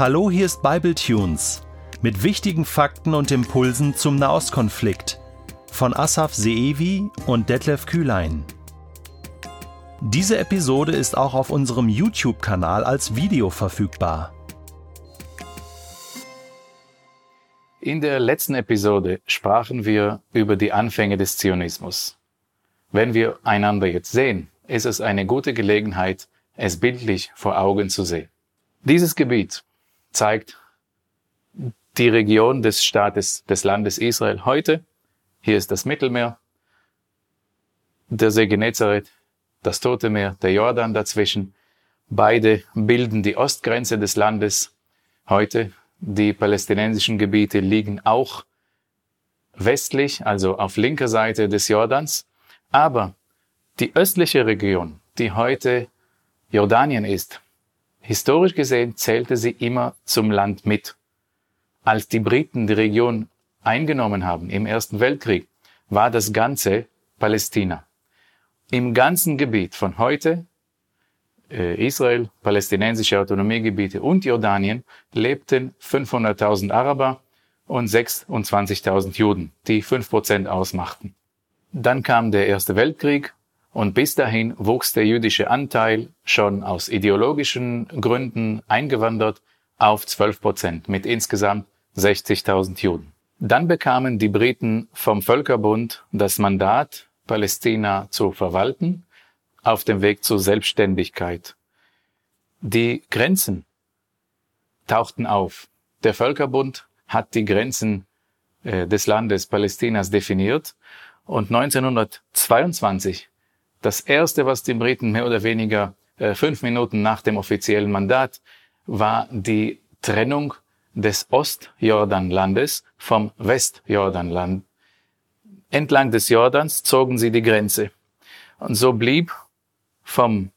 Hallo, hier ist Bible Tunes mit wichtigen Fakten und Impulsen zum Nahostkonflikt von Asaf Seevi und Detlef Kühlein. Diese Episode ist auch auf unserem YouTube-Kanal als Video verfügbar. In der letzten Episode sprachen wir über die Anfänge des Zionismus. Wenn wir einander jetzt sehen, ist es eine gute Gelegenheit, es bildlich vor Augen zu sehen. Dieses Gebiet zeigt die Region des Staates, des Landes Israel heute. Hier ist das Mittelmeer, der See Genezareth, das Tote Meer, der Jordan dazwischen. Beide bilden die Ostgrenze des Landes heute. Die palästinensischen Gebiete liegen auch westlich, also auf linker Seite des Jordans. Aber die östliche Region, die heute Jordanien ist, historisch gesehen zählte sie immer zum Land mit. Als die Briten die Region eingenommen haben im Ersten Weltkrieg, war das Ganze Palästina. Im ganzen Gebiet von heute, äh, Israel, palästinensische Autonomiegebiete und Jordanien, lebten 500.000 Araber und 26.000 Juden, die 5% ausmachten. Dann kam der Erste Weltkrieg und bis dahin wuchs der jüdische Anteil schon aus ideologischen Gründen eingewandert auf 12 Prozent mit insgesamt 60.000 Juden. Dann bekamen die Briten vom Völkerbund das Mandat, Palästina zu verwalten, auf dem Weg zur Selbstständigkeit. Die Grenzen tauchten auf. Der Völkerbund hat die Grenzen äh, des Landes Palästinas definiert und 1922 das erste, was die Briten mehr oder weniger äh, fünf Minuten nach dem offiziellen Mandat war die Trennung des Ostjordanlandes vom Westjordanland. Entlang des Jordans zogen sie die Grenze. Und so blieb vom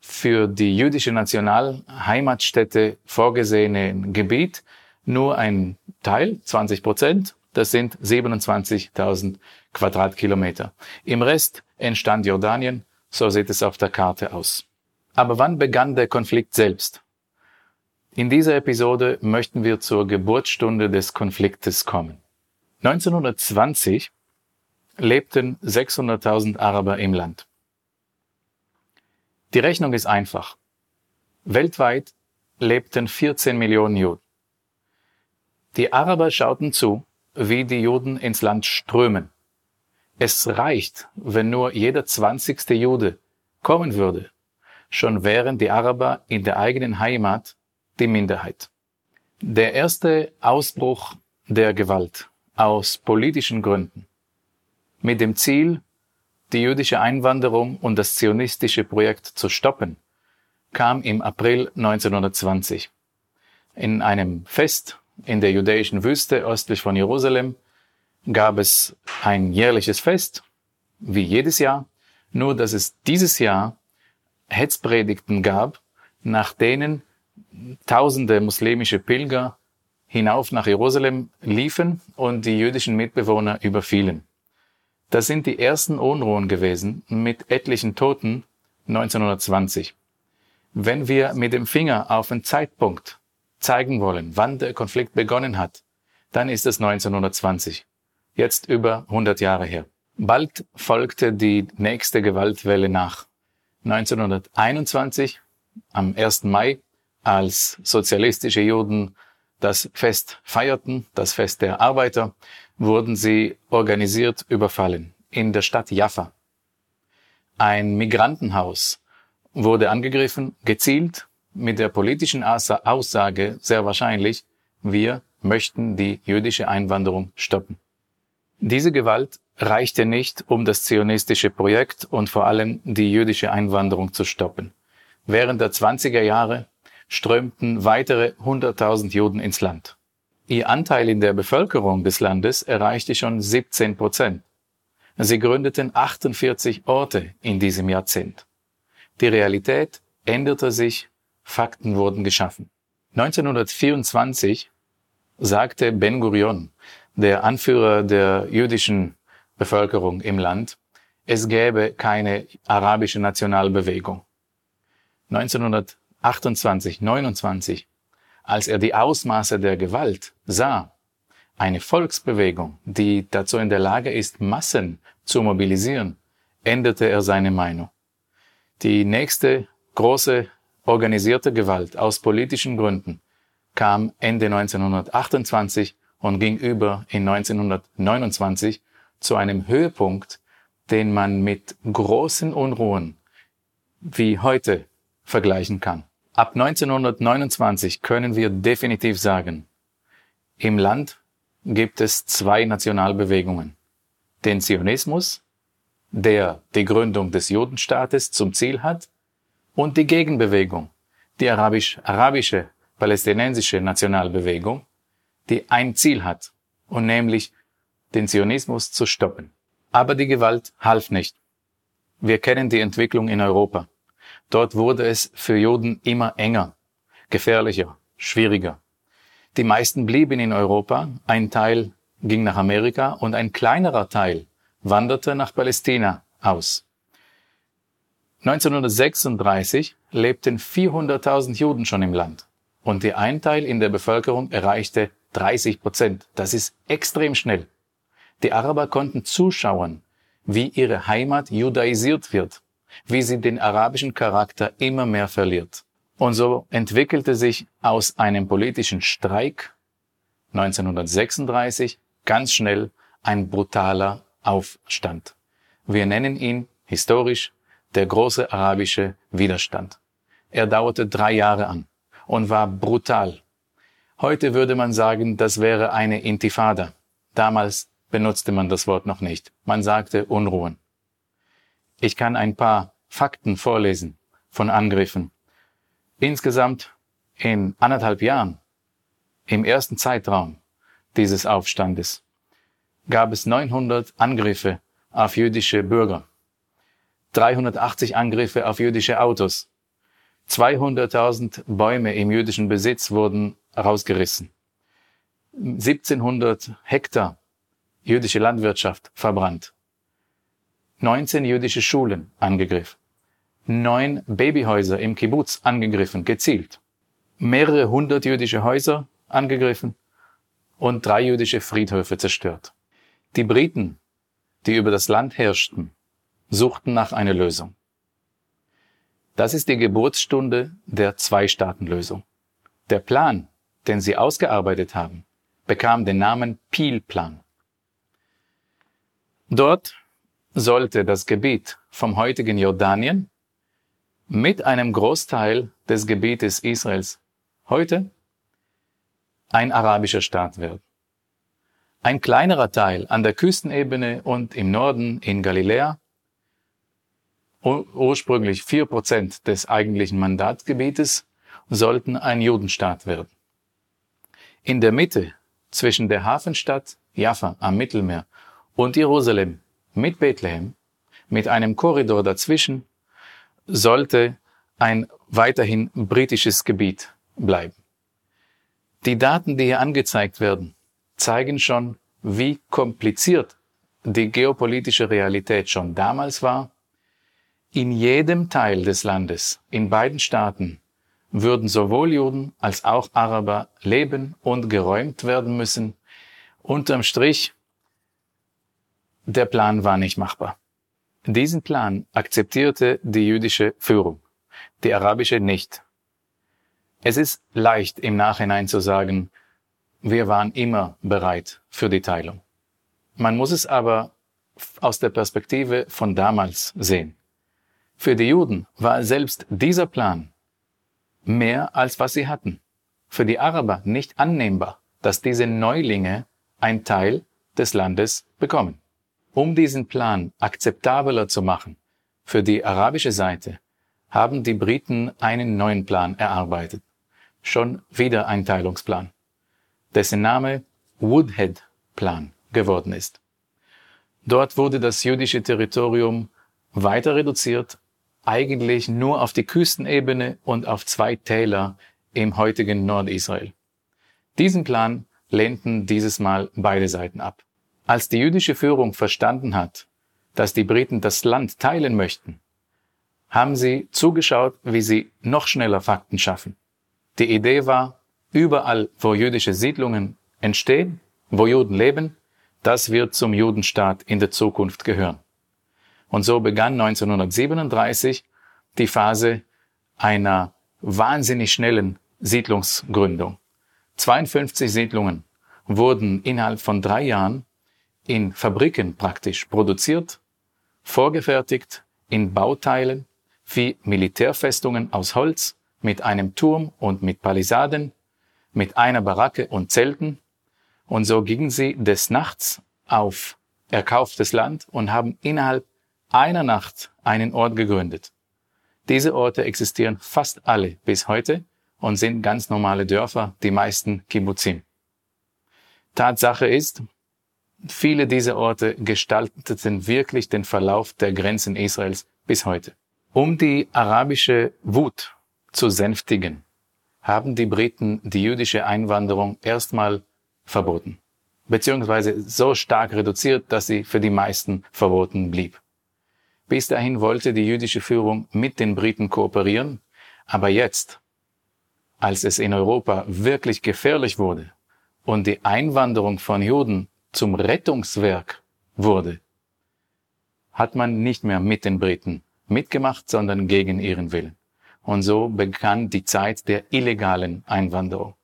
für die jüdische Nationalheimatstätte vorgesehenen Gebiet nur ein Teil, 20 Prozent, das sind 27.000 Quadratkilometer. Im Rest entstand Jordanien, so sieht es auf der Karte aus. Aber wann begann der Konflikt selbst? In dieser Episode möchten wir zur Geburtsstunde des Konfliktes kommen. 1920 lebten 600.000 Araber im Land. Die Rechnung ist einfach. Weltweit lebten 14 Millionen Juden. Die Araber schauten zu, wie die Juden ins Land strömen. Es reicht, wenn nur jeder zwanzigste Jude kommen würde. Schon wären die Araber in der eigenen Heimat die Minderheit. Der erste Ausbruch der Gewalt aus politischen Gründen mit dem Ziel, die jüdische Einwanderung und das zionistische Projekt zu stoppen, kam im April 1920. In einem Fest in der jüdischen Wüste östlich von Jerusalem gab es ein jährliches Fest, wie jedes Jahr, nur dass es dieses Jahr Hetzpredigten gab, nach denen tausende muslimische Pilger hinauf nach Jerusalem liefen und die jüdischen Mitbewohner überfielen. Das sind die ersten Unruhen gewesen mit etlichen Toten 1920. Wenn wir mit dem Finger auf einen Zeitpunkt zeigen wollen, wann der Konflikt begonnen hat, dann ist es 1920. Jetzt über 100 Jahre her. Bald folgte die nächste Gewaltwelle nach. 1921, am 1. Mai, als sozialistische Juden das Fest feierten, das Fest der Arbeiter, wurden sie organisiert überfallen in der Stadt Jaffa. Ein Migrantenhaus wurde angegriffen, gezielt mit der politischen Aussage sehr wahrscheinlich, wir möchten die jüdische Einwanderung stoppen. Diese Gewalt reichte nicht, um das zionistische Projekt und vor allem die jüdische Einwanderung zu stoppen. Während der 20er Jahre strömten weitere 100.000 Juden ins Land. Ihr Anteil in der Bevölkerung des Landes erreichte schon 17 Prozent. Sie gründeten 48 Orte in diesem Jahrzehnt. Die Realität änderte sich Fakten wurden geschaffen. 1924 sagte Ben Gurion, der Anführer der jüdischen Bevölkerung im Land, es gäbe keine arabische Nationalbewegung. 1928, 29 als er die Ausmaße der Gewalt sah, eine Volksbewegung, die dazu in der Lage ist, Massen zu mobilisieren, änderte er seine Meinung. Die nächste große organisierte Gewalt aus politischen Gründen kam Ende 1928 und ging über in 1929 zu einem Höhepunkt, den man mit großen Unruhen wie heute vergleichen kann. Ab 1929 können wir definitiv sagen, im Land gibt es zwei Nationalbewegungen. Den Zionismus, der die Gründung des Judenstaates zum Ziel hat, und die Gegenbewegung, die arabisch-arabische palästinensische Nationalbewegung, die ein Ziel hat, und nämlich den Zionismus zu stoppen. Aber die Gewalt half nicht. Wir kennen die Entwicklung in Europa. Dort wurde es für Juden immer enger, gefährlicher, schwieriger. Die meisten blieben in Europa, ein Teil ging nach Amerika und ein kleinerer Teil wanderte nach Palästina aus. 1936 lebten 400.000 Juden schon im Land und der Einteil in der Bevölkerung erreichte 30 Prozent. Das ist extrem schnell. Die Araber konnten zuschauen, wie ihre Heimat judaisiert wird, wie sie den arabischen Charakter immer mehr verliert. Und so entwickelte sich aus einem politischen Streik 1936 ganz schnell ein brutaler Aufstand. Wir nennen ihn historisch der große arabische Widerstand. Er dauerte drei Jahre an und war brutal. Heute würde man sagen, das wäre eine Intifada. Damals benutzte man das Wort noch nicht. Man sagte Unruhen. Ich kann ein paar Fakten vorlesen von Angriffen. Insgesamt in anderthalb Jahren, im ersten Zeitraum dieses Aufstandes, gab es 900 Angriffe auf jüdische Bürger. 380 Angriffe auf jüdische Autos. 200.000 Bäume im jüdischen Besitz wurden rausgerissen. 1700 Hektar jüdische Landwirtschaft verbrannt. 19 jüdische Schulen angegriffen. Neun Babyhäuser im Kibbutz angegriffen, gezielt. Mehrere hundert jüdische Häuser angegriffen und drei jüdische Friedhöfe zerstört. Die Briten, die über das Land herrschten, suchten nach einer Lösung. Das ist die Geburtsstunde der Zwei-Staaten-Lösung. Der Plan, den sie ausgearbeitet haben, bekam den Namen Peel-Plan. Dort sollte das Gebiet vom heutigen Jordanien mit einem Großteil des Gebietes Israels heute ein arabischer Staat werden. Ein kleinerer Teil an der Küstenebene und im Norden in Galiläa ursprünglich vier Prozent des eigentlichen Mandatsgebietes sollten ein Judenstaat werden. In der Mitte zwischen der Hafenstadt Jaffa am Mittelmeer und Jerusalem mit Bethlehem, mit einem Korridor dazwischen, sollte ein weiterhin britisches Gebiet bleiben. Die Daten, die hier angezeigt werden, zeigen schon, wie kompliziert die geopolitische Realität schon damals war in jedem Teil des Landes, in beiden Staaten, würden sowohl Juden als auch Araber leben und geräumt werden müssen. Unterm Strich, der Plan war nicht machbar. Diesen Plan akzeptierte die jüdische Führung, die arabische nicht. Es ist leicht im Nachhinein zu sagen, wir waren immer bereit für die Teilung. Man muss es aber aus der Perspektive von damals sehen. Für die Juden war selbst dieser Plan mehr als was sie hatten. Für die Araber nicht annehmbar, dass diese Neulinge ein Teil des Landes bekommen. Um diesen Plan akzeptabler zu machen für die arabische Seite, haben die Briten einen neuen Plan erarbeitet. Schon wieder ein Teilungsplan, dessen Name Woodhead Plan geworden ist. Dort wurde das jüdische Territorium weiter reduziert eigentlich nur auf die Küstenebene und auf zwei Täler im heutigen Nordisrael. Diesen Plan lehnten dieses Mal beide Seiten ab. Als die jüdische Führung verstanden hat, dass die Briten das Land teilen möchten, haben sie zugeschaut, wie sie noch schneller Fakten schaffen. Die Idee war, überall, wo jüdische Siedlungen entstehen, wo Juden leben, das wird zum Judenstaat in der Zukunft gehören. Und so begann 1937 die Phase einer wahnsinnig schnellen Siedlungsgründung. 52 Siedlungen wurden innerhalb von drei Jahren in Fabriken praktisch produziert, vorgefertigt in Bauteilen wie Militärfestungen aus Holz mit einem Turm und mit Palisaden, mit einer Baracke und Zelten. Und so gingen sie des Nachts auf erkauftes Land und haben innerhalb einer Nacht einen Ort gegründet. Diese Orte existieren fast alle bis heute und sind ganz normale Dörfer, die meisten Kibbutzim. Tatsache ist, viele dieser Orte gestalteten wirklich den Verlauf der Grenzen Israels bis heute. Um die arabische Wut zu sänftigen, haben die Briten die jüdische Einwanderung erstmal verboten, beziehungsweise so stark reduziert, dass sie für die meisten verboten blieb. Bis dahin wollte die jüdische Führung mit den Briten kooperieren, aber jetzt, als es in Europa wirklich gefährlich wurde und die Einwanderung von Juden zum Rettungswerk wurde, hat man nicht mehr mit den Briten mitgemacht, sondern gegen ihren Willen. Und so begann die Zeit der illegalen Einwanderung.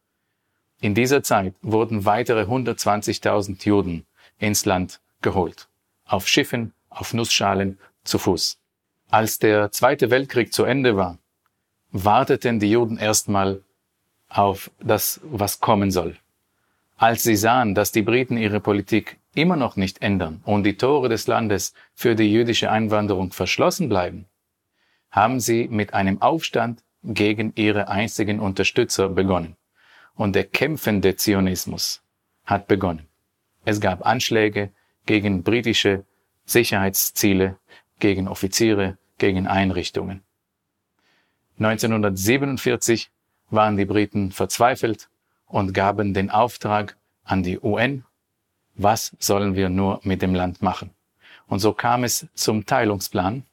In dieser Zeit wurden weitere 120.000 Juden ins Land geholt. Auf Schiffen, auf Nussschalen, zu Fuß. Als der Zweite Weltkrieg zu Ende war, warteten die Juden erstmal auf das, was kommen soll. Als sie sahen, dass die Briten ihre Politik immer noch nicht ändern und die Tore des Landes für die jüdische Einwanderung verschlossen bleiben, haben sie mit einem Aufstand gegen ihre einzigen Unterstützer begonnen. Und der kämpfende Zionismus hat begonnen. Es gab Anschläge gegen britische Sicherheitsziele, gegen Offiziere, gegen Einrichtungen. 1947 waren die Briten verzweifelt und gaben den Auftrag an die UN, was sollen wir nur mit dem Land machen? Und so kam es zum Teilungsplan,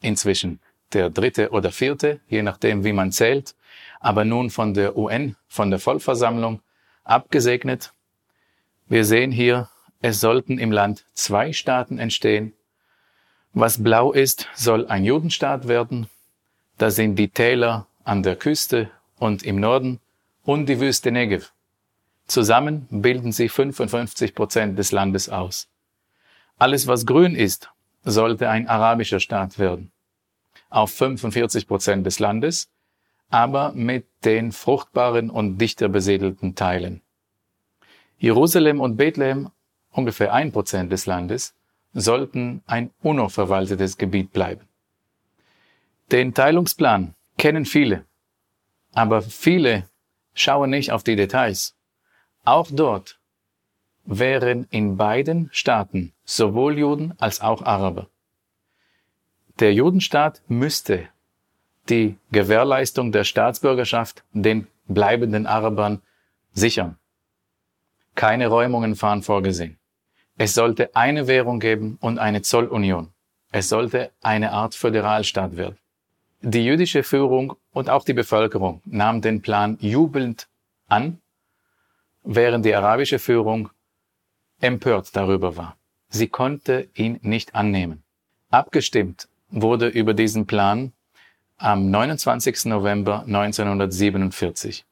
inzwischen der dritte oder vierte, je nachdem, wie man zählt, aber nun von der UN, von der Vollversammlung abgesegnet. Wir sehen hier, es sollten im Land zwei Staaten entstehen. Was blau ist, soll ein Judenstaat werden. Da sind die Täler an der Küste und im Norden und die Wüste Negev. Zusammen bilden sie 55 Prozent des Landes aus. Alles, was grün ist, sollte ein arabischer Staat werden. Auf 45 Prozent des Landes, aber mit den fruchtbaren und dichter besiedelten Teilen. Jerusalem und Bethlehem, ungefähr ein Prozent des Landes, sollten ein UNO-verwaltetes Gebiet bleiben. Den Teilungsplan kennen viele, aber viele schauen nicht auf die Details. Auch dort wären in beiden Staaten sowohl Juden als auch Araber. Der Judenstaat müsste die Gewährleistung der Staatsbürgerschaft den bleibenden Arabern sichern. Keine Räumungen waren vorgesehen. Es sollte eine Währung geben und eine Zollunion. Es sollte eine Art Föderalstaat werden. Die jüdische Führung und auch die Bevölkerung nahm den Plan jubelnd an, während die arabische Führung empört darüber war. Sie konnte ihn nicht annehmen. Abgestimmt wurde über diesen Plan am 29. November 1947.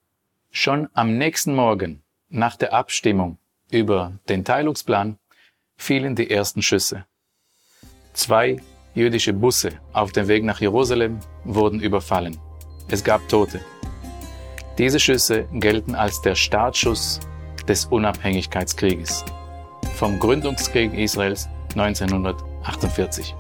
Schon am nächsten Morgen nach der Abstimmung über den Teilungsplan fielen die ersten Schüsse. Zwei jüdische Busse auf dem Weg nach Jerusalem wurden überfallen. Es gab Tote. Diese Schüsse gelten als der Startschuss des Unabhängigkeitskrieges vom Gründungskrieg Israels 1948.